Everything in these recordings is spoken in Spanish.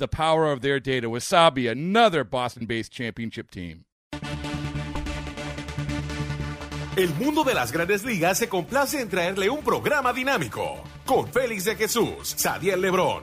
the power of their data. Wasabi, another Boston based championship team. El mundo de las grandes ligas se complace en traerle un programa dinámico con Félix de Jesús, Sadiel Lebrón,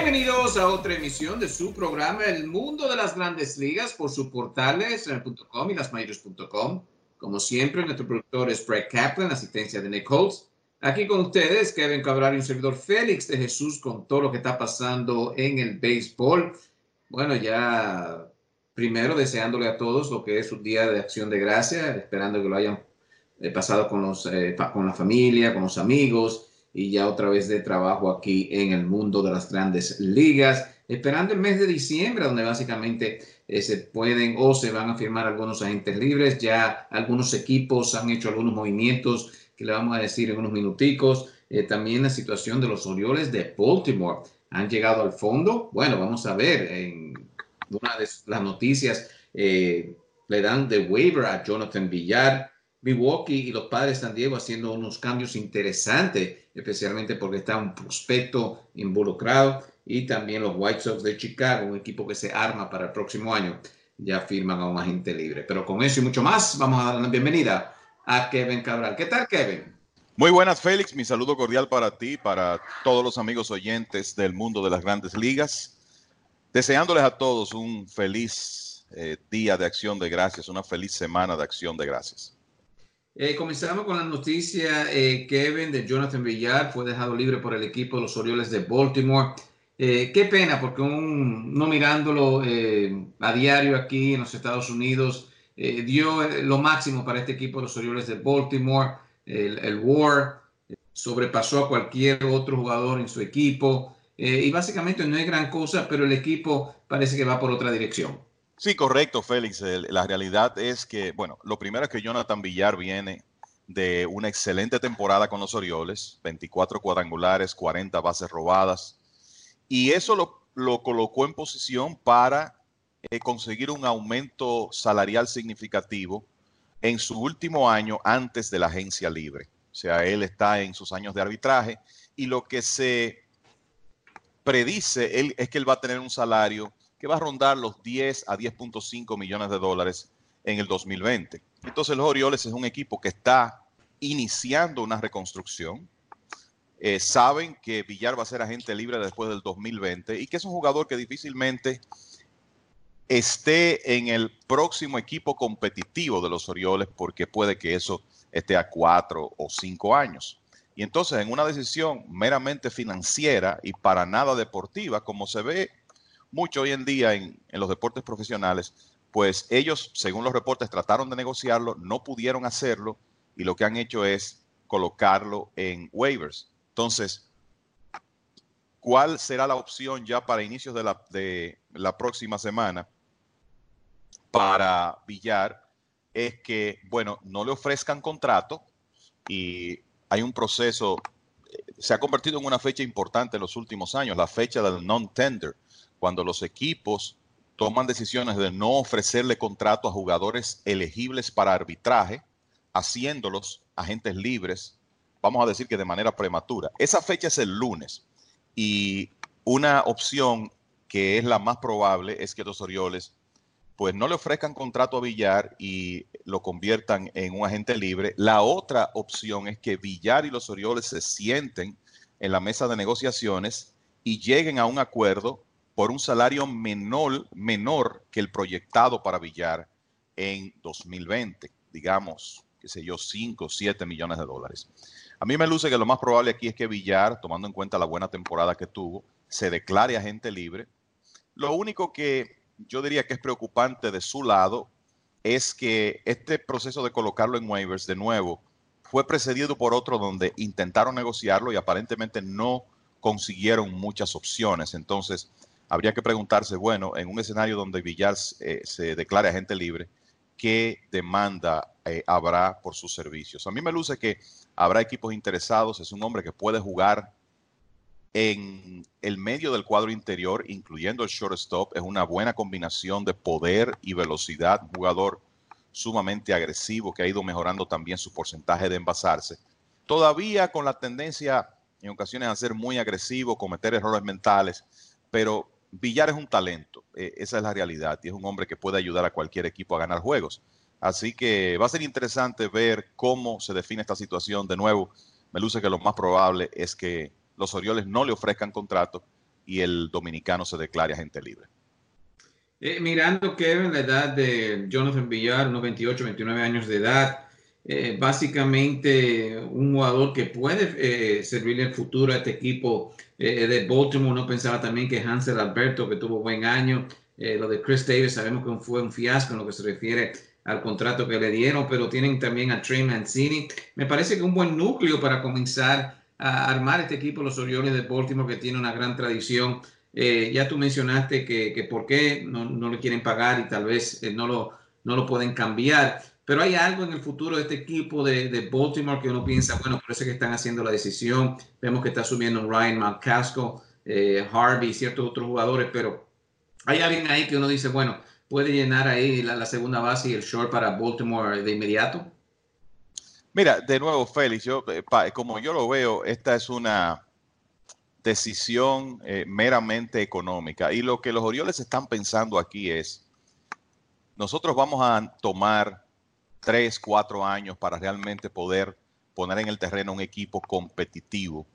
Bienvenidos a otra emisión de su programa El Mundo de las Grandes Ligas por sus portales .com y lasmayores.com. Como siempre, nuestro productor es Brett Kaplan, asistencia de Nick Holtz. Aquí con ustedes, Kevin Cabral y un servidor Félix de Jesús con todo lo que está pasando en el béisbol. Bueno, ya primero deseándole a todos lo que es un día de acción de gracia, esperando que lo hayan eh, pasado con, los, eh, con la familia, con los amigos y ya otra vez de trabajo aquí en el mundo de las grandes ligas, esperando el mes de diciembre, donde básicamente eh, se pueden o se van a firmar algunos agentes libres, ya algunos equipos han hecho algunos movimientos que le vamos a decir en unos minuticos, eh, también la situación de los Orioles de Baltimore. Han llegado al fondo, bueno, vamos a ver, en una de las noticias eh, le dan de waiver a Jonathan Villar, Milwaukee y los padres de San Diego haciendo unos cambios interesantes, especialmente porque está un prospecto involucrado y también los White Sox de Chicago, un equipo que se arma para el próximo año, ya firman a un agente libre. Pero con eso y mucho más, vamos a dar la bienvenida a Kevin Cabral. ¿Qué tal, Kevin? Muy buenas, Félix. Mi saludo cordial para ti, para todos los amigos oyentes del mundo de las grandes ligas. Deseándoles a todos un feliz eh, día de acción de gracias, una feliz semana de acción de gracias. Eh, comenzamos con la noticia, eh, Kevin, de Jonathan Villar, fue dejado libre por el equipo de los Orioles de Baltimore. Eh, qué pena, porque no mirándolo a diario aquí en los Estados Unidos, dio lo máximo para este equipo de los Orioles de Baltimore. El, el War sobrepasó a cualquier otro jugador en su equipo. y básicamente no hay gran cosa, pero el equipo parece que va por otra dirección. Sí, correcto, Félix. La realidad es que, bueno, lo primero es que Jonathan Villar viene de una excelente temporada con los Orioles, 24 cuadrangulares, 40 bases robadas, y eso lo, colocó en posición para eh, conseguir un aumento salarial significativo en su último año antes de la agencia libre. O sea, él está en sus años de arbitraje y lo que se predice es que él va a tener un salario que va a rondar los 10 a 10.5 millones de dólares en el 2020. Entonces los Orioles es un equipo que está iniciando una reconstrucción. Eh, saben que Villar va a ser agente libre después del 2020 y que es un jugador que difícilmente esté en el próximo equipo competitivo de los Orioles porque puede que eso esté a cuatro o cinco años. Y entonces en una decisión meramente financiera y para nada deportiva, como se ve mucho hoy en día en, los deportes profesionales, pues ellos, según los reportes, trataron de negociarlo, no pudieron hacerlo y lo que han hecho es colocarlo en waivers. Entonces, ¿cuál será la opción ya para inicios de la, de la próxima semana para Villar? Es que, bueno, no le ofrezcan contrato y hay un proceso, eh, se ha convertido en una fecha importante en los últimos años, la fecha del non-tender, cuando los equipos toman decisiones de no ofrecerle contrato a jugadores elegibles para arbitraje, haciéndolos agentes libres, vamos a decir que de manera prematura. Esa fecha es el lunes y una opción que es la más probable es que los Orioles pues no le ofrezcan contrato a Villar y lo conviertan en un agente libre. La otra opción es que Villar y los Orioles se sienten en la mesa de negociaciones y lleguen a un acuerdo por un salario menor, menor que el proyectado para Villar en 2020, digamos, qué sé yo, 5 o 7 millones de dólares. A mí me luce que lo más probable aquí es que Villar, tomando en cuenta la buena temporada que tuvo, se declare agente libre. Lo único que yo diría que es preocupante de su lado es que este proceso de colocarlo en waivers de nuevo fue precedido por otro donde intentaron negociarlo y aparentemente no consiguieron muchas opciones. Entonces, habría que preguntarse, bueno, en un escenario donde Villar eh, se declare agente libre, ¿qué demanda eh, habrá por sus servicios? A mí me luce que habrá equipos interesados, es un hombre que puede jugar en el medio del cuadro interior, incluyendo el shortstop, es una buena combinación de poder y velocidad, jugador sumamente agresivo que ha ido mejorando también su porcentaje de envasarse. Todavía con la tendencia en ocasiones a ser muy agresivo, cometer errores mentales, pero Villar es un talento, eh, esa es la realidad, y es un hombre que puede ayudar a cualquier equipo a ganar juegos. Así que va a ser interesante ver cómo se define esta situación. De nuevo, me luce que lo más probable es que los Orioles no le ofrezcan contrato y el dominicano se declare agente libre. Eh, mirando, Kevin, la edad de Jonathan Villar, unos 28, 29 años de edad, eh, básicamente un jugador que puede eh, servirle el futuro a este equipo eh, de Baltimore. Uno pensaba también que Hansel Alberto, que tuvo buen año, lo de Chris Davis, sabemos que fue un fiasco en lo que se refiere al contrato que le dieron, pero tienen también a Trey Mancini. Me parece que un buen núcleo para comenzar a armar este equipo, los Orioles de Baltimore, que tiene una gran tradición. ya tú mencionaste que, que por qué no, no, le quieren pagar y tal vez no, lo, no lo pueden cambiar. Pero hay algo en el futuro de este equipo de, de Baltimore que uno piensa, bueno, es que están haciendo la decisión. Vemos que está subiendo Ryan McCaskill, eh, Harvey, ciertos otros jugadores, pero hay alguien ahí que uno dice, bueno, puede llenar ahí la, la segunda base y el short para Baltimore de inmediato. Mira, de nuevo, Félix, yo, eh, como yo lo veo, esta es una decisión eh, meramente económica. Y lo que los Orioles están pensando aquí es, nosotros vamos a tomar tres, cuatro años para realmente poder poner en el terreno un equipo competitivo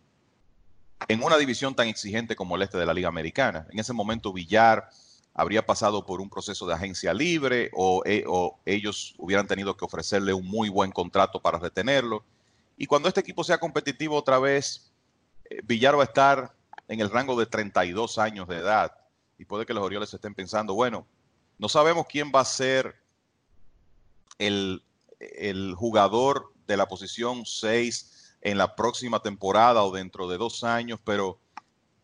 en una división tan exigente como el este de la Liga Americana. En ese momento Villar habría pasado por un proceso de agencia libre o, eh, ellos hubieran tenido que ofrecerle un muy buen contrato para retenerlo. Y cuando este equipo sea competitivo otra vez, eh, Villar va a estar en el rango de 32 años de edad. Y puede que los Orioles estén pensando, bueno, no sabemos quién va a ser el, jugador de la posición 6 en la próxima temporada o dentro de dos años, pero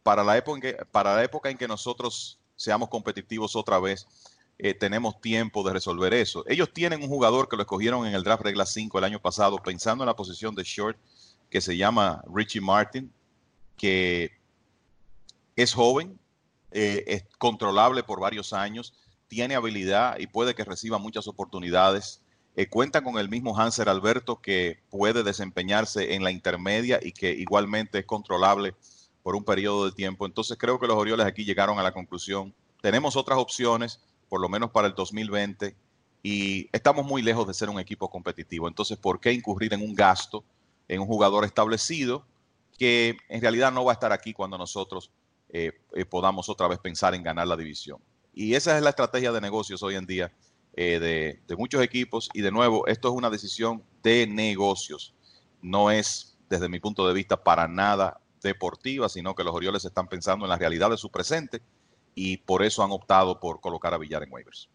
para la época en que, para la época en que nosotros seamos competitivos otra vez, eh, tenemos tiempo de resolver eso. Ellos tienen un jugador que lo escogieron en el draft regla 5 el año pasado, pensando en la posición de short, que se llama Richie Martin, que es joven, eh, es controlable por varios años, tiene habilidad y puede que reciba muchas oportunidades. Eh, cuenta con el mismo Hanser Alberto que puede desempeñarse en la intermedia y que igualmente es controlable por un periodo de tiempo. Entonces creo que los Orioles aquí llegaron a la conclusión. Tenemos otras opciones, por lo menos para el 2020, y estamos muy lejos de ser un equipo competitivo. Entonces, ¿por qué incurrir en un gasto en un jugador establecido que en realidad no va a estar aquí cuando nosotros eh, eh, podamos otra vez pensar en ganar la división? Y esa es la estrategia de negocios hoy en día eh, de, muchos equipos. Y de nuevo, esto es una decisión de negocios. No es, desde mi punto de vista, para nada deportiva, sino que los Orioles están pensando en la realidad de su presente y por eso han optado por colocar a Villar en waivers.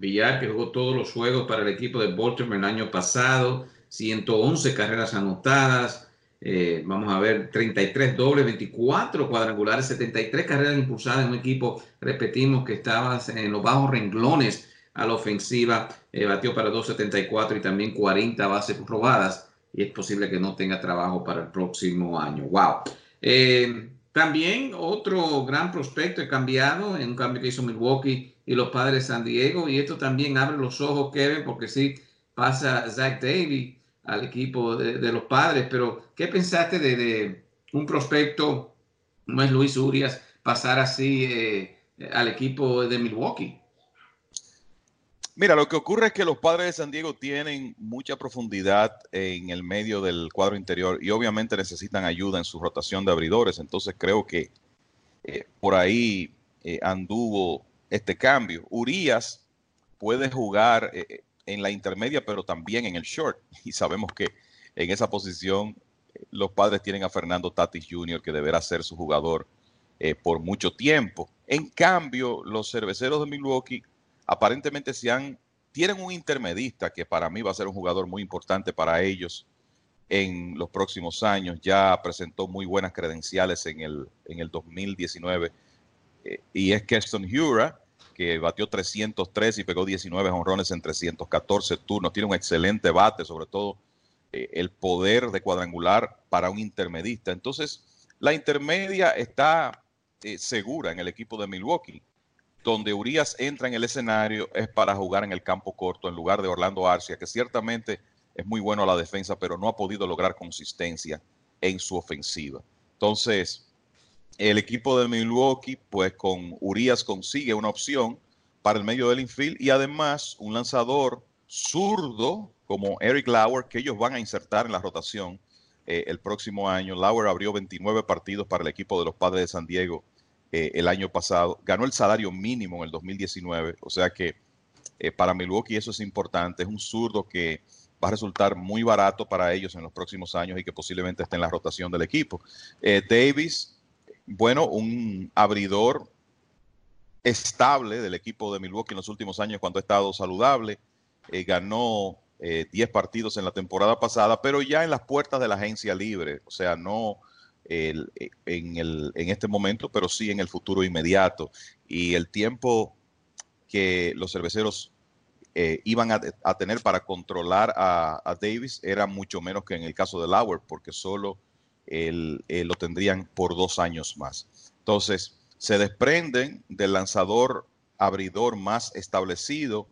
Villar, que jugó todos los juegos para el equipo de Baltimore el año pasado, 111 carreras anotadas, eh, vamos a ver, 33 dobles, 24 cuadrangulares, 73 carreras impulsadas en un equipo, repetimos, que estaba en los bajos renglones a la ofensiva, eh, batió para 274 y también 40 bases robadas y es posible que no tenga trabajo para el próximo año. ¡Wow! Eh, también otro gran prospecto he cambiado en un cambio que hizo Milwaukee y los padres de San Diego y esto también abre los ojos, Kevin, porque sí pasa Zach Davis al equipo de, los padres, pero ¿qué pensaste de, un prospecto como es Luis Urias pasar así eh, al equipo de Milwaukee? Mira, lo que ocurre es que los padres de San Diego tienen mucha profundidad en el medio del cuadro interior y obviamente necesitan ayuda en su rotación de abridores. Entonces creo que eh, por ahí eh, anduvo este cambio. Urias puede jugar en la intermedia, pero también en el short. Y sabemos que en esa posición eh, los padres tienen a Fernando Tatis Jr., que deberá ser su jugador eh, por mucho tiempo. En cambio, los cerveceros de Milwaukee aparentemente se han, tienen un intermedista que para mí va a ser un jugador muy importante para ellos en los próximos años. Ya presentó muy buenas credenciales en el, en el 2019 eh, y es Keston Hura que batió 303 y pegó 19 honrones en 314 turnos. Tiene un excelente bate, sobre todo eh, el poder de cuadrangular para un intermedista. Entonces, la intermedia está eh, segura en el equipo de Milwaukee. Donde Urias entra en el escenario es para jugar en el campo corto en lugar de Orlando Arcia, que ciertamente es muy bueno a la defensa, pero no ha podido lograr consistencia en su ofensiva. Entonces, el equipo de Milwaukee, pues con Urias consigue una opción para el medio del infield y además un lanzador zurdo como Eric Lauer que ellos van a insertar en la rotación eh, el próximo año. Lauer abrió 29 partidos para el equipo de los Padres de San Diego eh, el año pasado. Ganó el salario mínimo en el 2019, o sea que eh, para Milwaukee eso es importante. Es un zurdo que va a resultar muy barato para ellos en los próximos años y que posiblemente esté en la rotación del equipo. Davis bueno, un abridor estable del equipo de Milwaukee en los últimos años cuando ha estado saludable. Eh, ganó 10 eh, partidos en la temporada pasada, pero ya en las puertas de la agencia libre, o sea, no en, este momento, pero sí en el futuro inmediato. Y el tiempo que los cerveceros eh, iban a, tener para controlar a, Davis era mucho menos que en el caso de Lauer, porque solo eh, lo tendrían por dos años más. Entonces, se desprenden del lanzador abridor más establecido,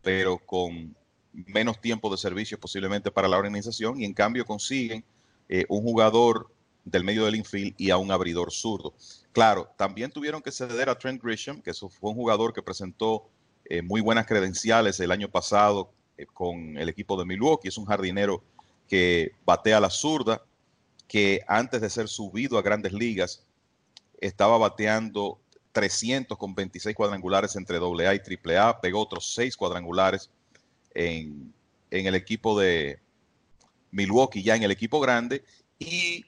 pero con menos tiempo de servicio posiblemente para la organización y en cambio consiguen eh, un jugador del medio del infield y a un abridor zurdo. Claro, también tuvieron que ceder a Trent Grisham, que fue un jugador que presentó eh, muy buenas credenciales el año pasado con el equipo de Milwaukee. Es un jardinero que batea la zurda, que antes de ser subido a grandes ligas estaba bateando 300 con 26 cuadrangulares entre AA y AAA, pegó otros 6 cuadrangulares en, el equipo de Milwaukee, ya en el equipo grande, y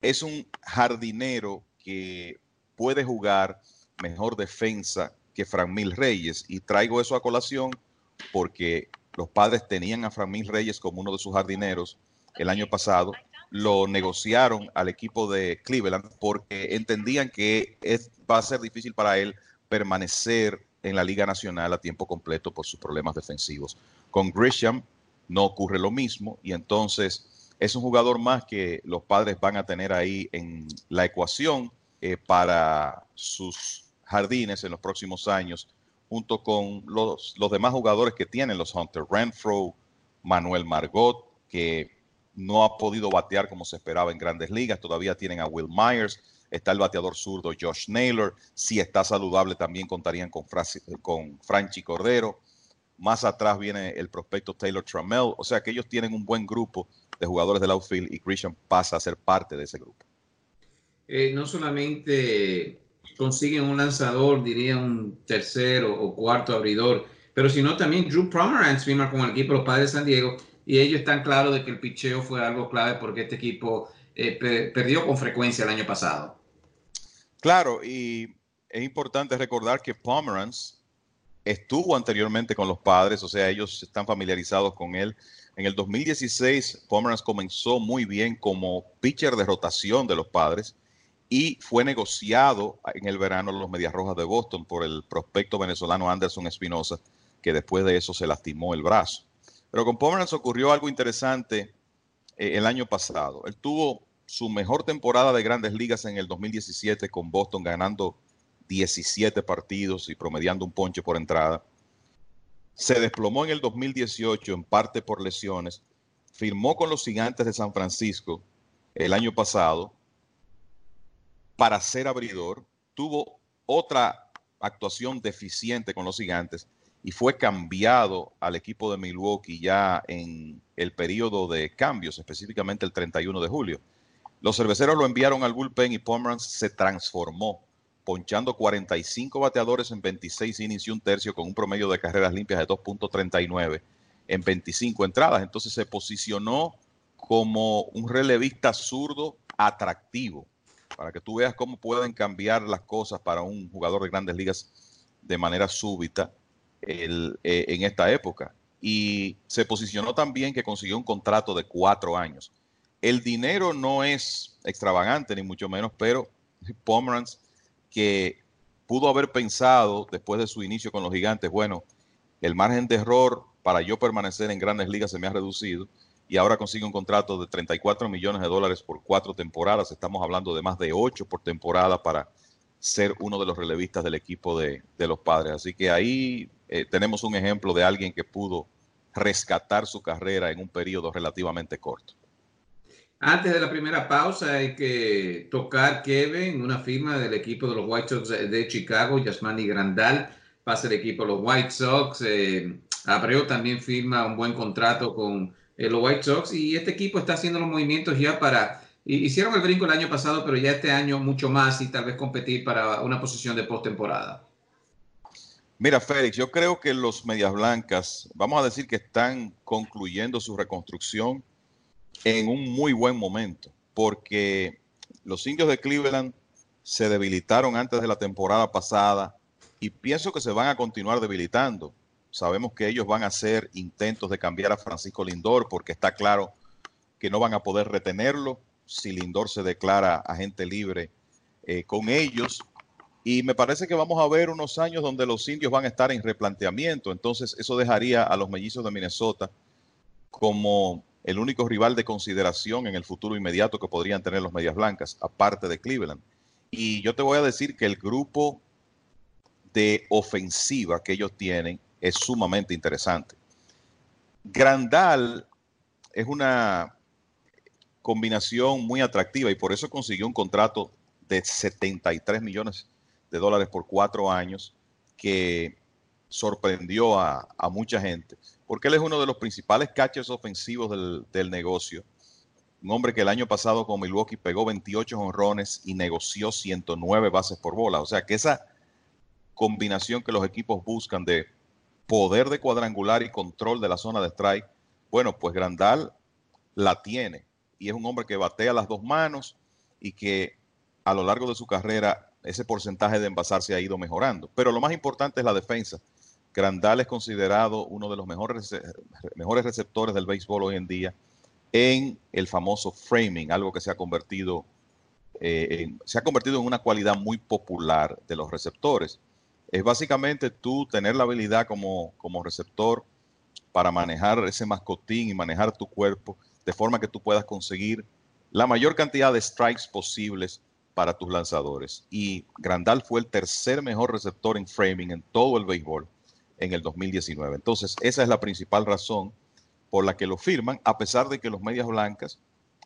es un jardinero que puede jugar mejor defensa que Mil Reyes, y traigo eso a colación porque los padres tenían a Mil Reyes como uno de sus jardineros el año pasado lo negociaron al equipo de Cleveland porque entendían que va a ser difícil para él permanecer en la Liga Nacional a tiempo completo por sus problemas defensivos. Con Grisham no ocurre lo mismo y entonces es un jugador más que los padres van a tener ahí en la ecuación eh, para sus jardines en los próximos años, junto con los, los demás jugadores que tienen los Hunter Renfro, Manuel Margot, que no ha podido batear como se esperaba en grandes ligas. Todavía tienen a Will Myers, está el bateador zurdo Josh Naylor. Si está saludable, también contarían con, con Franchi Cordero. Más atrás viene el prospecto Taylor Trammell. O sea que ellos tienen un buen grupo de jugadores del outfield y Christian pasa a ser parte de ese grupo. Eh, no solamente consiguen un lanzador, diría un tercero o cuarto abridor, pero sino también Drew Pomeranz firma con el equipo de los Padres de San Diego y ellos están claros de que el picheo fue algo clave porque este equipo eh, perdió con frecuencia el año pasado. Claro, y es importante recordar que Pomeranz estuvo anteriormente con los padres, o sea, ellos están familiarizados con él. En el 2016, Pomeranz comenzó muy bien como pitcher de rotación de los padres y fue negociado en el verano los Medias Rojas de Boston por el prospecto venezolano Anderson Espinosa, que después de eso se lastimó el brazo. Pero con Pomeranz ocurrió algo interesante eh, el año pasado. Él tuvo su mejor temporada de grandes ligas en el 2017 con Boston ganando 17 partidos y promediando un ponche por entrada. Se desplomó en el 2018 en parte por lesiones, firmó con los gigantes de San Francisco el año pasado para ser abridor, tuvo otra actuación deficiente con los gigantes y fue cambiado al equipo de Milwaukee ya en el periodo de cambios, específicamente el 31 de julio. Los cerveceros lo enviaron al bullpen y Pomeranz se transformó ponchando 45 bateadores en 26 innings y un tercio con un promedio de carreras limpias de 2.39 en 25 entradas. Entonces se posicionó como un relevista zurdo atractivo, para que tú veas cómo pueden cambiar las cosas para un jugador de grandes ligas de manera súbita eh, en esta época. Y se posicionó también que consiguió un contrato de cuatro años. El dinero no es extravagante, ni mucho menos, pero Pomeranz que pudo haber pensado después de su inicio con los gigantes, bueno, el margen de error para yo permanecer en grandes ligas se me ha reducido y ahora consigue un contrato de 34 millones de dólares por cuatro temporadas. Estamos hablando de más de ocho por temporada para ser uno de los relevistas del equipo de, los padres. Así que ahí eh, tenemos un ejemplo de alguien que pudo rescatar su carrera en un periodo relativamente corto. Antes de la primera pausa hay que tocar Kevin, una firma del equipo de los White Sox de Chicago, Yasmani Grandal, pasa el equipo de los White Sox. Eh, Abreu también firma un buen contrato con eh, los White Sox y este equipo está haciendo los movimientos ya para... Hicieron el brinco el año pasado, pero ya este año mucho más y tal vez competir para una posición de postemporada. Mira, Félix, yo creo que los Medias Blancas, vamos a decir que están concluyendo su reconstrucción en un muy buen momento, porque los indios de Cleveland se debilitaron antes de la temporada pasada y pienso que se van a continuar debilitando. Sabemos que ellos van a hacer intentos de cambiar a Francisco Lindor porque está claro que no van a poder retenerlo si Lindor se declara agente libre eh, con ellos. Y me parece que vamos a ver unos años donde los indios van a estar en replanteamiento. Entonces eso dejaría a los mellizos de Minnesota como el único rival de consideración en el futuro inmediato que podrían tener los Medias Blancas, aparte de Cleveland. Y yo te voy a decir que el grupo de ofensiva que ellos tienen es sumamente interesante. Grandal es una combinación muy atractiva y por eso consiguió un contrato de 73 millones de dólares por cuatro años que sorprendió a, a mucha gente porque él es uno de los principales catchers ofensivos del, negocio. Un hombre que el año pasado con Milwaukee pegó 28 honrones y negoció 109 bases por bola. O sea que esa combinación que los equipos buscan de poder de cuadrangular y control de la zona de strike, bueno, pues Grandal la tiene. Y es un hombre que batea las dos manos y que a lo largo de su carrera ese porcentaje de envasarse ha ido mejorando. Pero lo más importante es la defensa Grandal es considerado uno de los mejores, mejores receptores del béisbol hoy en día en el famoso framing, algo que se ha convertido, eh, en, se ha convertido en una cualidad muy popular de los receptores. Es básicamente tú tener la habilidad como, como receptor para manejar ese mascotín y manejar tu cuerpo de forma que tú puedas conseguir la mayor cantidad de strikes posibles para tus lanzadores. Y Grandal fue el tercer mejor receptor en framing en todo el béisbol en el 2019. Entonces, esa es la principal razón por la que lo firman, a pesar de que los Medias Blancas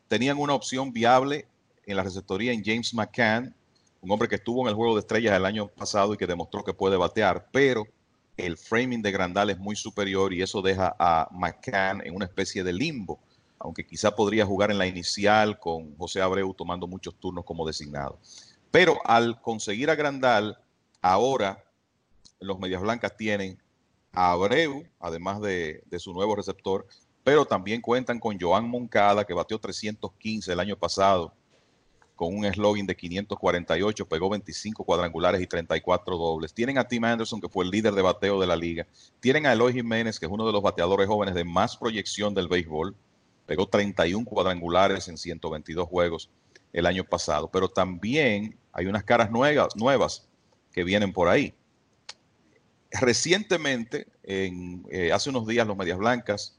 tenían una opción viable en la receptoría en James McCann, un hombre que estuvo en el Juego de Estrellas el año pasado y que demostró que puede batear, pero el framing de Grandal es muy superior y eso deja a McCann en una especie de limbo, aunque quizá podría jugar en la inicial con José Abreu tomando muchos turnos como designado. Pero al conseguir a Grandal, ahora los Medias Blancas tienen a Abreu, además de, su nuevo receptor, pero también cuentan con Joan Moncada, que batió 315 el año pasado con un slogan de 548, pegó 25 cuadrangulares y 34 dobles. Tienen a Tim Anderson, que fue el líder de bateo de la liga. Tienen a Eloy Jiménez, que es uno de los bateadores jóvenes de más proyección del béisbol. Pegó 31 cuadrangulares en 122 juegos el año pasado. Pero también hay unas caras nuevas, nuevas que vienen por ahí. Recientemente, en, eh, hace unos días, los Medias Blancas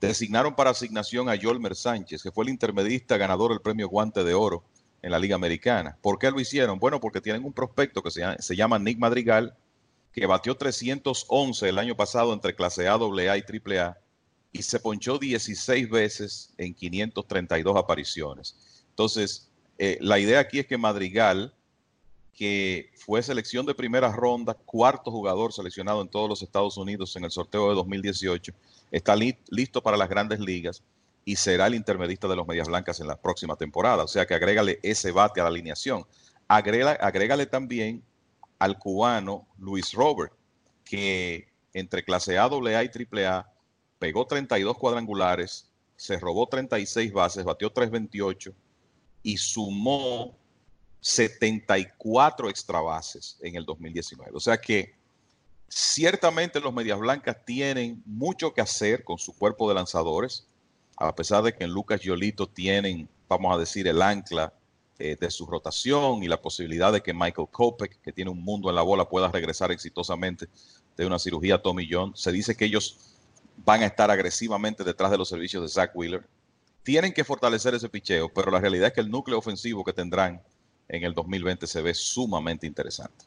designaron para asignación a Yolmer Sánchez, que fue el intermedista ganador del premio Guante de Oro en la Liga Americana. ¿Por qué lo hicieron? Bueno, porque tienen un prospecto que se llama, Nick Madrigal, que batió 311 el año pasado entre clase A, AA y AAA y se ponchó 16 veces en 532 apariciones. Entonces, eh, la idea aquí es que Madrigal, que fue selección de primera ronda, cuarto jugador seleccionado en todos los Estados Unidos en el sorteo de 2018, está listo para las grandes ligas y será el intermedista de los Medias Blancas en la próxima temporada. O sea que agrégale ese bate a la alineación. agrégale también al cubano Luis Robert, que entre clase A, AA y AAA pegó 32 cuadrangulares, se robó 36 bases, batió 328 y sumó 74 extra bases en el 2019. O sea que Ciertamente los Medias Blancas tienen mucho que hacer con su cuerpo de lanzadores, a pesar de que en Lucas Yolito tienen, vamos a decir, el ancla eh, de su rotación y la posibilidad de que Michael Kopech, que tiene un mundo en la bola, pueda regresar exitosamente de una cirugía Tommy John. Se dice que ellos van a estar agresivamente detrás de los servicios de Zach Wheeler. Tienen que fortalecer ese picheo, pero la realidad es que el núcleo ofensivo que tendrán en el 2020 se ve sumamente interesante.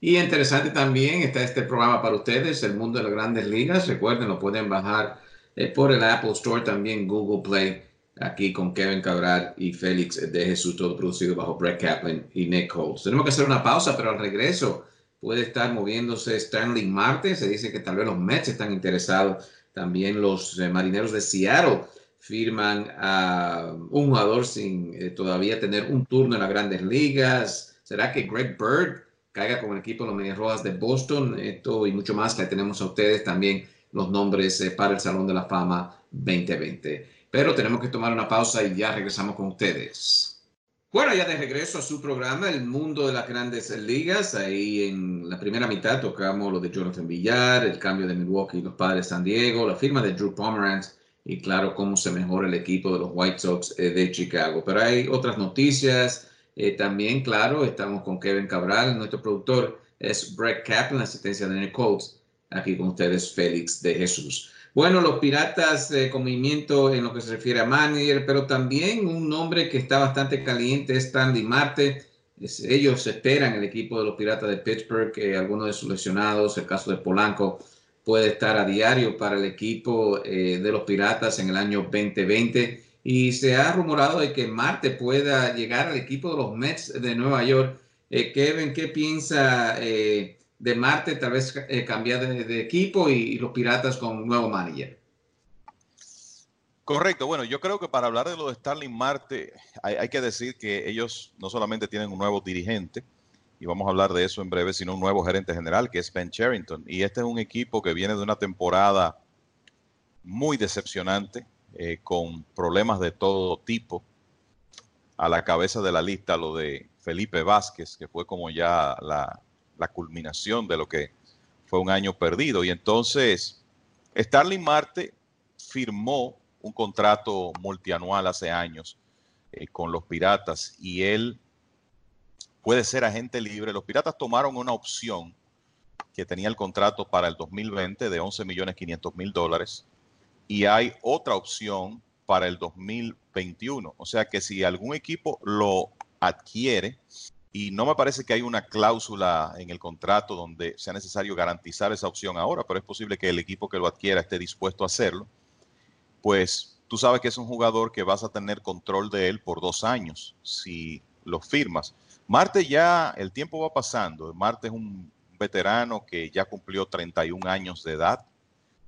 Y interesante también está este programa para ustedes, El Mundo de las Grandes Ligas. Recuerden, lo pueden bajar eh, por el Apple Store, también Google Play, aquí con Kevin Cabral y Félix de Jesús, todo producido bajo Brett Kaplan y Nick Holtz. Tenemos que hacer una pausa, pero al regreso puede estar moviéndose Stanley Marte. Se dice que tal vez los Mets están interesados. También los eh, marineros de Seattle firman a un jugador sin eh, todavía tener un turno en las grandes ligas. ¿Será que Greg Bird caiga con el equipo de los Medias Rojas de Boston. Esto y mucho más que tenemos a ustedes también los nombres eh, para el Salón de la Fama 2020. Pero tenemos que tomar una pausa y ya regresamos con ustedes. Bueno, ya de regreso a su programa, El Mundo de las Grandes Ligas. Ahí en la primera mitad tocamos lo de Jonathan Villar, el cambio de Milwaukee y los padres de San Diego, la firma de Drew Pomeranz y claro, cómo se mejora el equipo de los White Sox eh, de Chicago. Pero hay otras noticias eh, también, claro, estamos con Kevin Cabral, nuestro productor es Brett Kaplan, asistencia de Nick Colts. Aquí con ustedes, Félix de Jesús. Bueno, los Piratas eh, con movimiento en lo que se refiere a manager, pero también un nombre que está bastante caliente es Stanley Marte. ellos esperan el equipo de los Piratas de Pittsburgh que algunos de sus lesionados, el caso de Polanco, puede estar a diario para el equipo eh, de los Piratas en el año 2020 y se ha rumorado de que Marte pueda llegar al equipo de los Mets de Nueva York. Eh, Kevin, ¿qué piensa eh, de Marte? Tal vez eh, cambiar de, equipo y, los Piratas con un nuevo manager. Correcto. Bueno, yo creo que para hablar de lo de Starling Marte, hay, que decir que ellos no solamente tienen un nuevo dirigente, y vamos a hablar de eso en breve, sino un nuevo gerente general, que es Ben Charrington. Y este es un equipo que viene de una temporada muy decepcionante eh, con problemas de todo tipo. A la cabeza de la lista lo de Felipe Vázquez, que fue como ya la, culminación de lo que fue un año perdido. Y entonces, Starling Marte firmó un contrato multianual hace años eh, con los Piratas y él puede ser agente libre. Los Piratas tomaron una opción que tenía el contrato para el 2020 de 11 millones 500 mil dólares y hay otra opción para el 2021. O sea que si algún equipo lo adquiere, y no me parece que hay una cláusula en el contrato donde sea necesario garantizar esa opción ahora, pero es posible que el equipo que lo adquiera esté dispuesto a hacerlo, pues tú sabes que es un jugador que vas a tener control de él por dos años si lo firmas. Marte ya, el tiempo va pasando. Marte es un veterano que ya cumplió 31 años de edad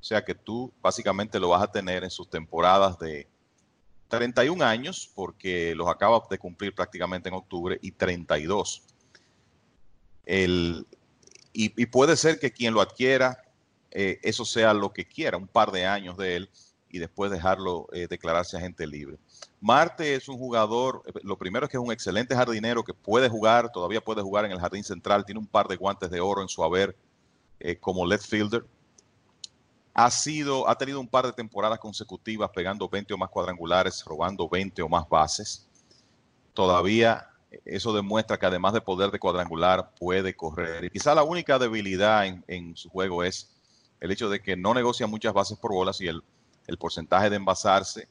o sea que tú básicamente lo vas a tener en sus temporadas de 31 años, porque los acaba de cumplir prácticamente en octubre, y 32. El, y, puede ser que quien lo adquiera, eh, eso sea lo que quiera, un par de años de él, y después dejarlo eh, declararse agente libre. Marte es un jugador, eh, lo primero es que es un excelente jardinero que puede jugar, todavía puede jugar en el jardín central, tiene un par de guantes de oro en su haber eh, como left fielder. Ha sido, ha tenido un par de temporadas consecutivas pegando 20 o más cuadrangulares, robando 20 o más bases. Todavía eso demuestra que además de poder de cuadrangular puede correr. Y quizá la única debilidad en, en su juego es el hecho de que no negocia muchas bases por bolas y el, el porcentaje de envasarse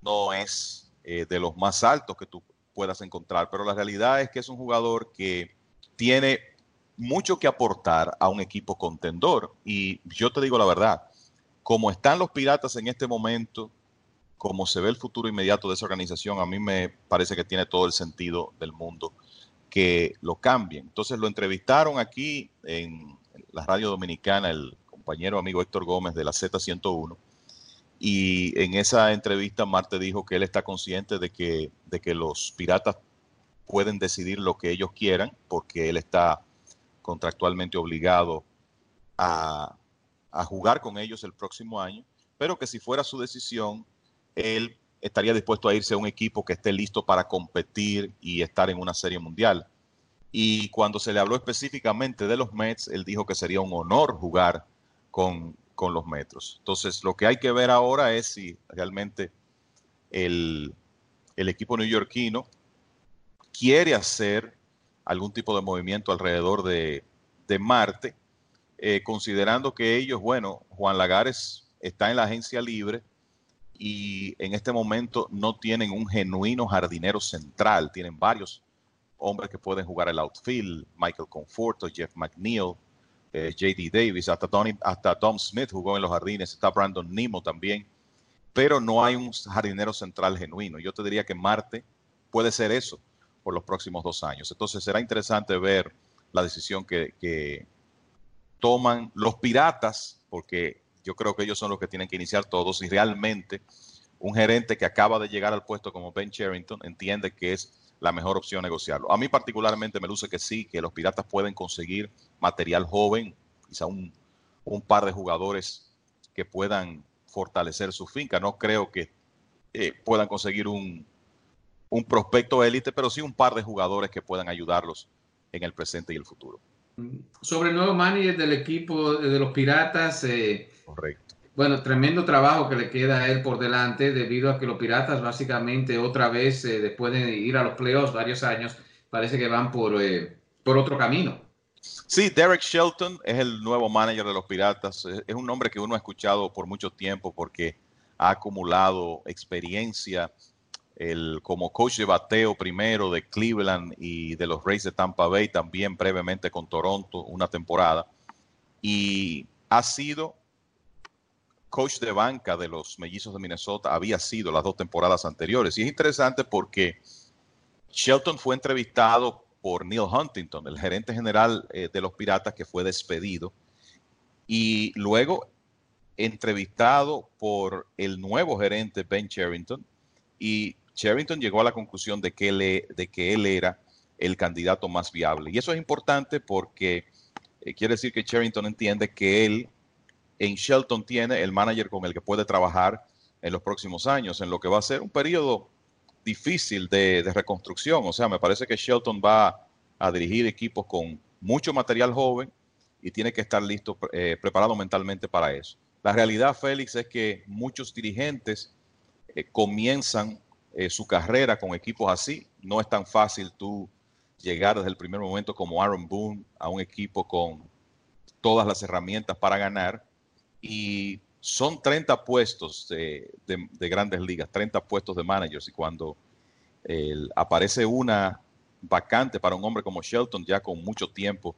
no es eh, de los más altos que tú puedas encontrar, pero la realidad es que es un jugador que tiene mucho que aportar a un equipo contendor. Y yo te digo la verdad, como están los piratas en este momento, como se ve el futuro inmediato de esa organización, a mí me parece que tiene todo el sentido del mundo que lo cambien. Entonces lo entrevistaron aquí en la radio dominicana el compañero amigo Héctor Gómez de la Z101 y en esa entrevista Marte dijo que él está consciente de que, de que los piratas pueden decidir lo que ellos quieran porque él está contractualmente obligado a, a jugar con ellos el próximo año, pero que si fuera su decisión, él estaría dispuesto a irse a un equipo que esté listo para competir y estar en una serie mundial. Y cuando se le habló específicamente de los Mets, él dijo que sería un honor jugar con, los metros. Entonces, lo que hay que ver ahora es si realmente el, equipo neoyorquino quiere hacer algún tipo de movimiento alrededor de, Marte, eh, considerando que ellos, bueno, Juan Lagares está en la agencia libre y en este momento no tienen un genuino jardinero central, tienen varios hombres que pueden jugar el outfield, Michael Conforto, Jeff McNeil, eh, JD Davis, hasta, hasta Tom Smith jugó en los jardines, está Brandon Nemo también, pero no hay un jardinero central genuino. Yo te diría que Marte puede ser eso por los próximos dos años. Entonces será interesante ver la decisión que, que toman los piratas, porque yo creo que ellos son los que tienen que iniciar todos y realmente un gerente que acaba de llegar al puesto como Ben Charrington entiende que es la mejor opción negociarlo. A mí particularmente me luce que sí, que los piratas pueden conseguir material joven, quizá un, par de jugadores que puedan fortalecer su finca. No creo que eh, puedan conseguir un, un prospecto élite, pero sí un par de jugadores que puedan ayudarlos en el presente y el futuro. Sobre el nuevo manager del equipo de los Piratas. Eh, Correcto. Bueno, tremendo trabajo que le queda a él por delante debido a que los Piratas básicamente otra vez, eh, después de ir a los playoffs varios años, parece que van por, eh, por otro camino. Sí, Derek Shelton es el nuevo manager de los Piratas. Es un nombre que uno ha escuchado por mucho tiempo porque ha acumulado experiencia el, como coach de bateo primero de Cleveland y de los Rays de Tampa Bay, también brevemente con Toronto una temporada. Y ha sido coach de banca de los Mellizos de Minnesota había sido las dos temporadas anteriores. Y es interesante porque Shelton fue entrevistado por Neil Huntington, el gerente general eh, de los Piratas que fue despedido, y luego entrevistado por el nuevo gerente Ben Charrington, y Charrington llegó a la conclusión de que, él, e, de que él era el candidato más viable. Y eso es importante porque eh, quiere decir que Charrington entiende que él en Shelton tiene el manager con el que puede trabajar en los próximos años, en lo que va a ser un periodo difícil de, reconstrucción. O sea, me parece que Shelton va a dirigir equipos con mucho material joven y tiene que estar listo, eh, preparado mentalmente para eso. La realidad, Félix, es que muchos dirigentes eh, comienzan eh, su carrera con equipos así. No es tan fácil tú llegar desde el primer momento como Aaron Boone a un equipo con todas las herramientas para ganar y son 30 puestos de, grandes ligas, 30 puestos de managers y cuando aparece una vacante para un hombre como Shelton ya con mucho tiempo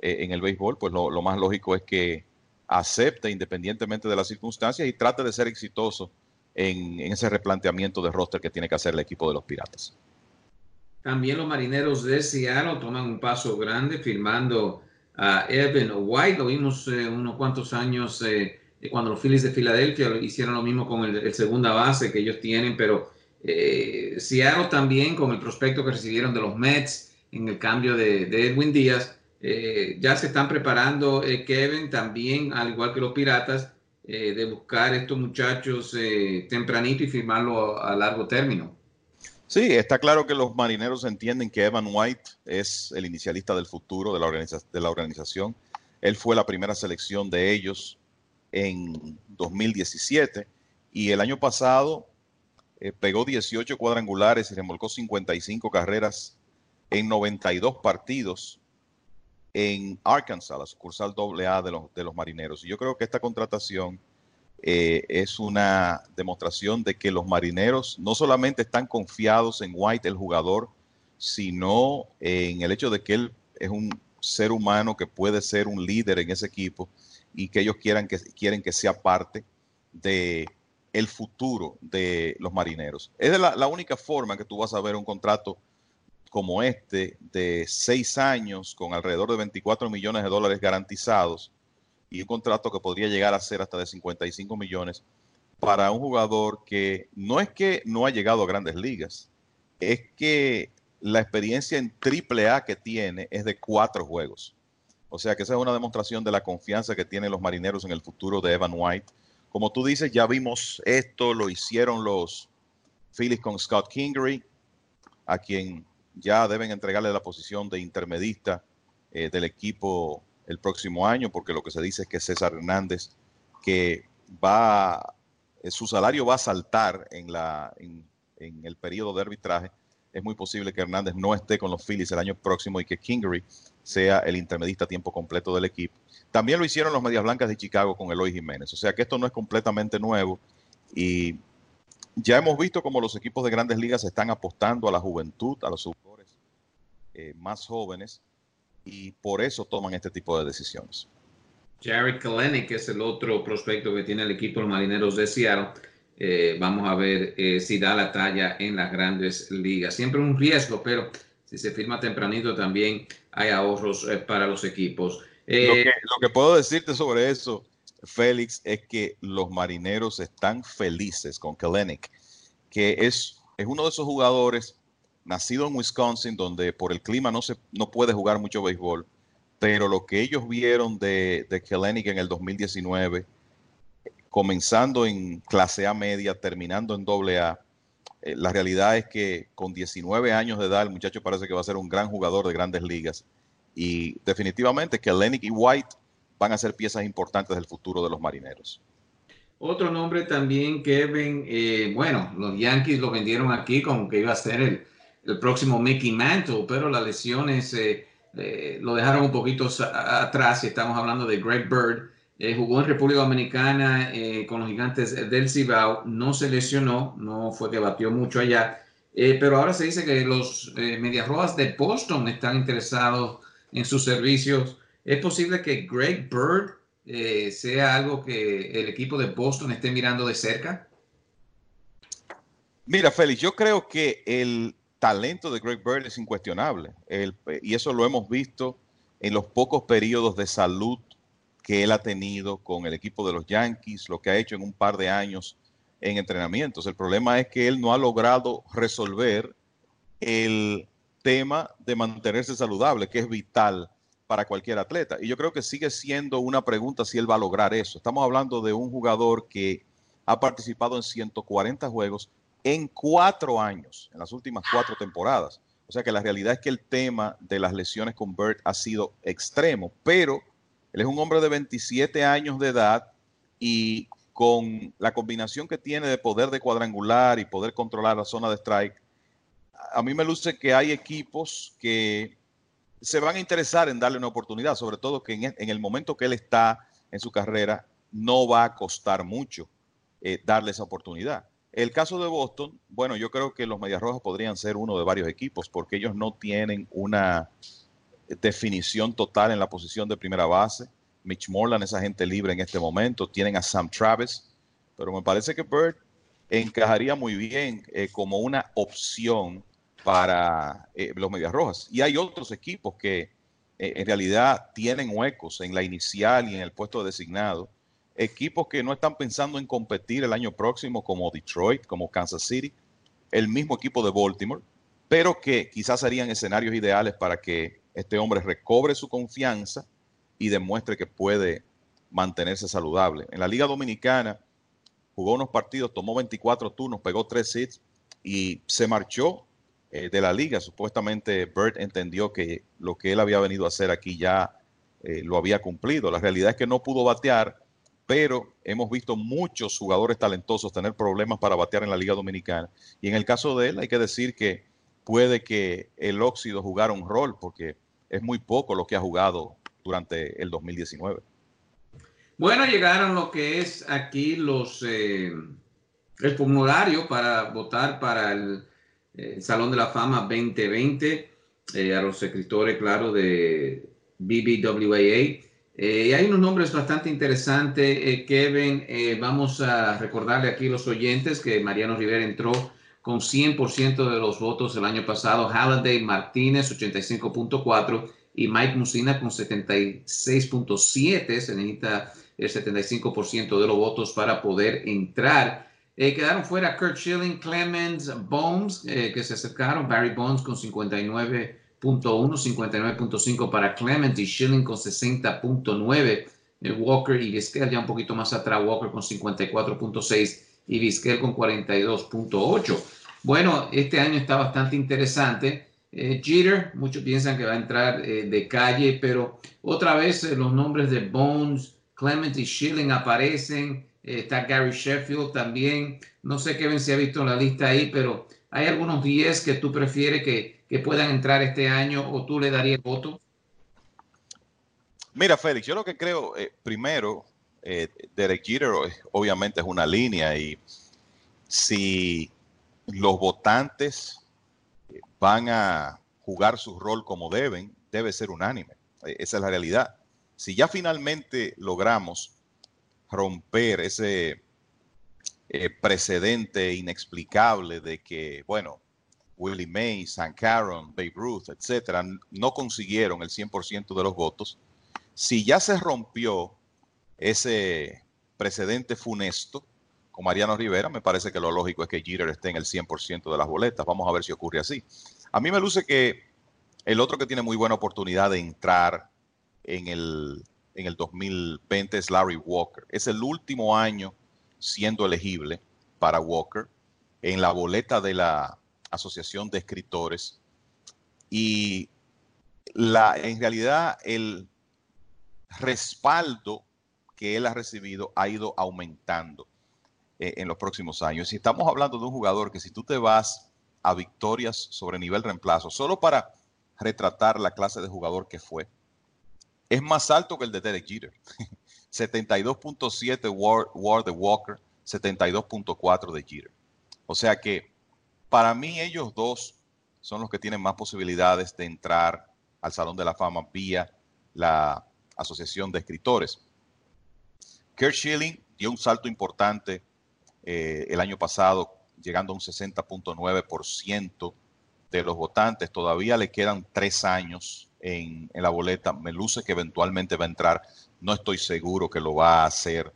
eh, en el béisbol, pues lo, más lógico es que acepte independientemente de las circunstancias y trate de ser exitoso en, ese replanteamiento de roster que tiene que hacer el equipo de los Piratas. También los marineros de Seattle toman un paso grande firmando a Evan White, lo vimos eh, unos cuantos años eh, cuando los Phillies de Filadelfia hicieron lo mismo con el, segunda base que ellos tienen, pero eh, Seattle también con el prospecto que recibieron de los Mets en el cambio de, Edwin Díaz, ya se están preparando Kevin también, al igual que los Piratas, eh, de buscar estos muchachos eh, tempranito y firmarlo a, largo término. Sí, está claro que los marineros entienden que Evan White es el inicialista del futuro de la, organización. Él fue la primera selección de ellos en 2017 y el año pasado eh, pegó 18 cuadrangulares y remolcó 55 carreras en 92 partidos en Arkansas, la sucursal AA de los, de los marineros. Y yo creo que esta contratación eh, es una demostración de que los marineros no solamente están confiados en White, el jugador, sino en el hecho de que él es un ser humano que puede ser un líder en ese equipo y que ellos quieran que, quieren que sea parte de el futuro de los marineros. Es la, la única forma que tú vas a ver un contrato como este de seis años con alrededor de 24 millones de dólares garantizados y un contrato que podría llegar a ser hasta de 55 millones para un jugador que no es que no ha llegado a grandes ligas, es que la experiencia en triple A que tiene es de cuatro juegos. O sea que esa es una demostración de la confianza que tienen los marineros en el futuro de Evan White. Como tú dices, ya vimos esto, lo hicieron los Phillies con Scott Kingery, a quien ya deben entregarle la posición de intermedista eh, del equipo el próximo año, porque lo que se dice es que César Hernández, que va, eh, su salario va a saltar en, la, en, el periodo de arbitraje, es muy posible que Hernández no esté con los Phillies el año próximo y que Kingery sea el intermedista a tiempo completo del equipo. También lo hicieron los Medias Blancas de Chicago con Eloy Jiménez. O sea que esto no es completamente nuevo y ya hemos visto cómo los equipos de grandes ligas están apostando a la juventud, a los jugadores eh, más jóvenes, y por eso toman este tipo de decisiones. Jared Kalenic es el otro prospecto que tiene el equipo de los Marineros de Seattle. Eh, vamos a ver eh, si da la talla en las grandes ligas. Siempre un riesgo, pero si se firma tempranito también hay ahorros para los equipos. Lo que, lo, que, puedo decirte sobre eso Félix, es que los marineros están felices con Kalenic, que es, es uno de esos jugadores nacido en Wisconsin, donde por el clima no, se, no puede jugar mucho béisbol, pero lo que ellos vieron de, de Kalenic en el 2019, comenzando en clase A media, terminando en doble A, eh, la realidad es que con 19 años de edad el muchacho parece que va a ser un gran jugador de grandes ligas. Y definitivamente Kalenic y White van a ser piezas importantes del futuro de los marineros. Otro nombre también, Kevin, eh, bueno, los Yankees lo vendieron aquí como que iba a ser el, el próximo Mickey Mantle, pero las lesiones eh, eh, lo dejaron un poquito atrás estamos hablando de Greg Bird. jugó en República Dominicana con los gigantes del Cibao, no se lesionó, no fue que batió mucho allá, pero ahora se dice que los Medias Rojas de Boston están interesados en sus servicios ¿Es posible que Greg Bird eh, sea algo que el equipo de Boston esté mirando de cerca? Mira, Félix, yo creo que el talento de Greg Bird es incuestionable. y eso lo hemos visto en los pocos periodos de salud que él ha tenido con el equipo de los Yankees, lo que ha hecho en un par de años en entrenamientos. El problema es que él no ha logrado resolver el tema de mantenerse saludable, que es vital para cualquier atleta. Y yo creo que sigue siendo una pregunta si él va a lograr eso. Estamos hablando de un jugador que ha participado en 140 juegos en cuatro años, en las últimas cuatro temporadas. O sea que la realidad es que el tema de las lesiones con Bert ha sido extremo, pero él es un hombre de 27 años de edad y con la combinación que tiene de poder de cuadrangular y poder controlar la zona de strike, a mí me luce que hay equipos que se van a interesar en darle una oportunidad, sobre todo que en, e, el momento que él está en su carrera, no va a costar mucho eh, darle esa oportunidad. El caso de Boston, bueno, yo creo que los Medias Rojas podrían ser uno de varios equipos porque ellos no tienen una definición total en la posición de primera base. Mitch Morland es agente libre en este momento. Tienen a Sam Travis, pero me parece que Bird encajaría muy bien eh, como una opción para eh, los Medias Rojas. Y hay otros equipos que eh, en realidad tienen huecos en la inicial y en el puesto designado. Equipos que no están pensando en competir el año próximo como Detroit, como Kansas City, el mismo equipo de Baltimore, pero que quizás serían escenarios ideales para que este hombre recobre su confianza y demuestre que puede mantenerse saludable. En la Liga Dominicana jugó unos partidos, tomó 24 turnos, pegó 3 hits y se marchó eh, de la liga. Supuestamente Bert entendió que lo que él había venido a hacer aquí ya eh, lo había cumplido. La realidad es que no pudo batear, pero hemos visto muchos jugadores talentosos tener problemas para batear en la Liga Dominicana. Y en el caso de él hay que decir que puede que el óxido jugara un rol, porque es muy poco lo que ha jugado durante el 2019. Bueno, llegaron lo que es aquí los eh, el formulario para votar para el, Salón de la Fama 2020 eh, a los escritores, claro, de BBWAA. Eh, hay unos nombres bastante interesantes, Kevin. vamos a recordarle aquí a los oyentes que Mariano Rivera entró con 100% de los votos el año pasado. Halliday Martínez, 85.4 y Mike Musina con 76.7. Se necesita el 75% de los votos para poder entrar. Eh, quedaron fuera Kurt Schilling, Clemens Bones, eh, que se acercaron, Barry Bones con 59.1, 59.5 para Clemens y Schilling con 60.9. Eh, Walker y Vizquel ya un poquito más atrás, Walker con 54.6 y Vizquel con 42.8. Bueno, este año está bastante interesante. Jeter, muchos piensan que va a entrar de calle, pero otra vez los nombres de Bones, Clement y Schilling aparecen, eh, está Gary Sheffield también. No sé, Kevin, si ha visto la lista ahí, pero hay algunos 10 que tú prefieres que, puedan entrar este año o tú le darías voto. Mira, Félix, yo lo que creo, eh, primero, eh, Derek Jeter obviamente es una línea y si los votantes van a jugar su rol como deben, debe ser unánime. Esa es la realidad si ya finalmente logramos romper ese eh, precedente inexplicable de que, bueno, Willie Mays, San Caron, Babe Ruth, etcétera, no consiguieron el 100% de los votos. Si ya se rompió ese precedente funesto con Mariano Rivera, me parece que lo lógico es que Jeter esté en el 100% de las boletas. Vamos a ver si ocurre así. A mí me luce que el otro que tiene muy buena oportunidad de entrar en el, en el 2020 es Larry Walker. Es el último año siendo elegible para Walker en la boleta de la Asociación de Escritores. Y la, en realidad el respaldo que él ha recibido ha ido aumentando eh, en los próximos años. Y estamos hablando de un jugador que si tú te vas a victorias sobre nivel reemplazo, solo para retratar la clase de jugador que fue, es más alto que el de Derek Jeter. 72.7 Ward, de Walker, 72.4 de Jeter. O sea que para mí ellos dos son los que tienen más posibilidades de entrar al Salón de la Fama vía la Asociación de Escritores. Kurt Schilling dio un salto importante eh, el año pasado, llegando a un 60.9% de los votantes. Todavía le quedan tres años en, la boleta. Me luce que eventualmente va a entrar. No estoy seguro que lo va a hacer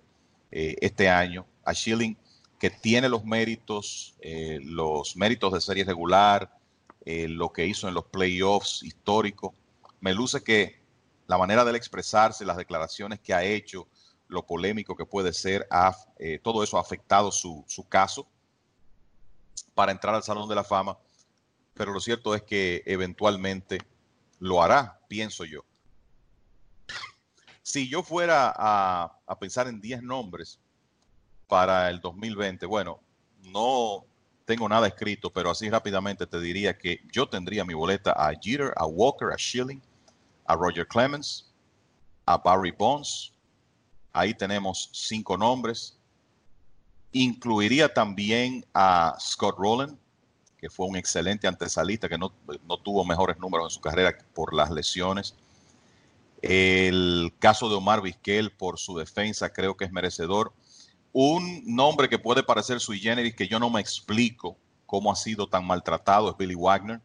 eh, este año. A Schilling, que tiene los méritos, eh, los méritos de serie regular, eh, lo que hizo en los playoffs históricos. Me luce que la manera de expresarse, las declaraciones que ha hecho, lo polémico que puede ser, todo eso ha afectado su, su caso para entrar al Salón de la Fama. Pero lo cierto es que eventualmente lo hará, pienso yo. Si yo fuera a, pensar en 10 nombres para el 2020, bueno, no tengo nada escrito, pero así rápidamente te diría que yo tendría mi boleta a Jeter, a Walker, a Schilling, a Roger Clemens, a Barry Bonds. Ahí tenemos cinco nombres. Incluiría también a Scott Rowland, que fue un excelente antesalista, que no, tuvo mejores números en su carrera por las lesiones. El caso de Omar Vizquel por su defensa creo que es merecedor. Un nombre que puede parecer sui generis que yo no me explico cómo ha sido tan maltratado es Billy Wagner,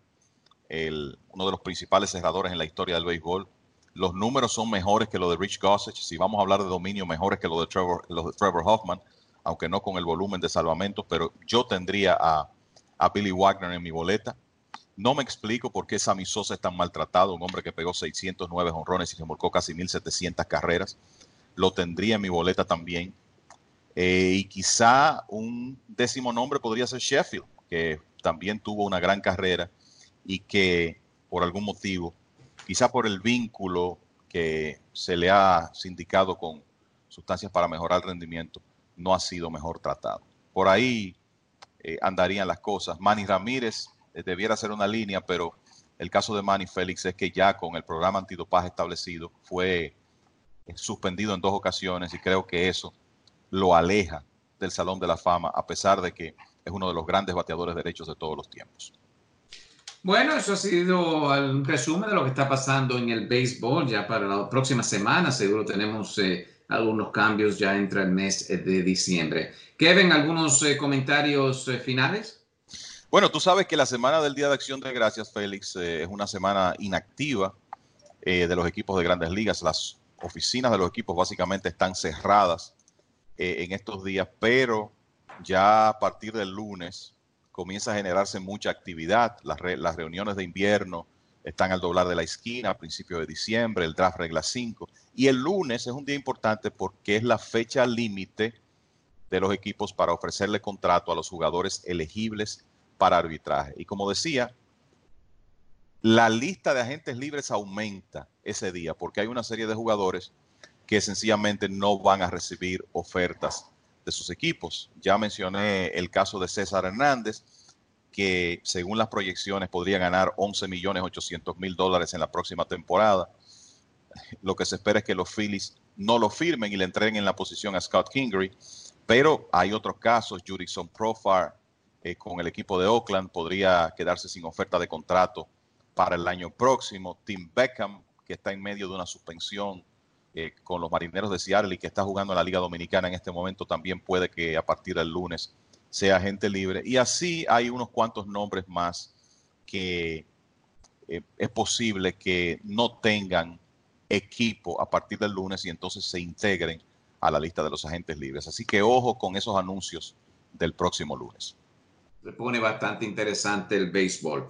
el, uno de los principales cerradores en la historia del béisbol. Los números son mejores que los de Rich Gossage. Si vamos a hablar de dominio, mejores que los de Trevor, los de Trevor Hoffman, aunque no con el volumen de salvamentos, pero yo tendría a, a Billy Wagner en mi boleta. No me explico por qué Sammy Sosa es tan maltratado, un hombre que pegó 609 honrones y remolcó casi 1.700 carreras. lo tendría en mi boleta también. Eh, y quizá un décimo nombre podría ser Sheffield, que también tuvo una gran carrera y que por algún motivo, quizá por el vínculo que se le ha sindicado con sustancias para mejorar el rendimiento, no ha sido mejor tratado. Por ahí eh, andarían las cosas. Manny Ramírez eh, debiera ser una línea, pero el caso de Manny Félix es que ya con el programa antidopaje establecido fue suspendido en dos ocasiones y creo que eso lo aleja del Salón de la Fama, a pesar de que es uno de los grandes bateadores derechos de todos los tiempos. Bueno, eso ha sido un resumen de lo que está pasando en el béisbol. Ya para la próxima semana seguro tenemos algunos cambios ya entre el mes de diciembre. Kevin, ¿algunos eh, comentarios eh, finales? Bueno, tú sabes que la semana del Día de Acción de Gracias, Félix, eh, es una semana inactiva de los equipos de grandes ligas. Las oficinas de los equipos básicamente están cerradas en estos días, pero ya a partir del lunes comienza a generarse mucha actividad. Las, las reuniones de invierno están al doblar de la esquina a principios de diciembre, el draft regla 5. Y el lunes es un día importante porque es la fecha límite de los equipos para ofrecerle contrato a los jugadores elegibles para arbitraje. Y como decía, la lista de agentes libres aumenta ese día porque hay una serie de jugadores que sencillamente no van a recibir ofertas de sus equipos. Ya mencioné el caso de César Hernández, que según las proyecciones podría ganar 11 millones 800 mil dólares en la próxima temporada. Lo que se espera es que los Phillies no lo firmen y le entreguen en la posición a Scott Kingery. Pero hay otros casos, Jurickson Profar eh, con el equipo de Oakland podría quedarse sin oferta de contrato para el año próximo. Tim Beckham, que está en medio de una suspensión eh, con los Marineros de Seattle y que está jugando en la Liga Dominicana en este momento, también puede que a partir del lunes sea agente libre. Y así hay unos cuantos nombres más que eh, es posible que no tengan equipo a partir del lunes y entonces se integren a la lista de los agentes libres. Así que ojo con esos anuncios del próximo lunes. Se pone bastante interesante el béisbol.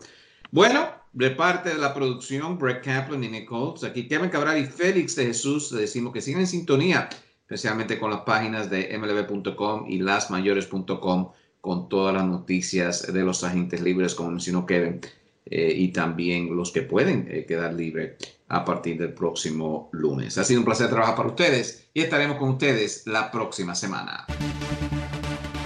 Bueno, de parte de la producción, Brett Kaplan y Nick Holtz, aquí Kevin Cabral y Félix de Jesús, le decimos que sigan en sintonía, especialmente con las páginas de mlb.com y lasmayores.com, con todas las noticias de los agentes libres, como mencionó Kevin, eh, y también los que pueden eh, quedar libres a partir del próximo lunes. Ha sido un placer trabajar para ustedes y estaremos con ustedes la próxima semana.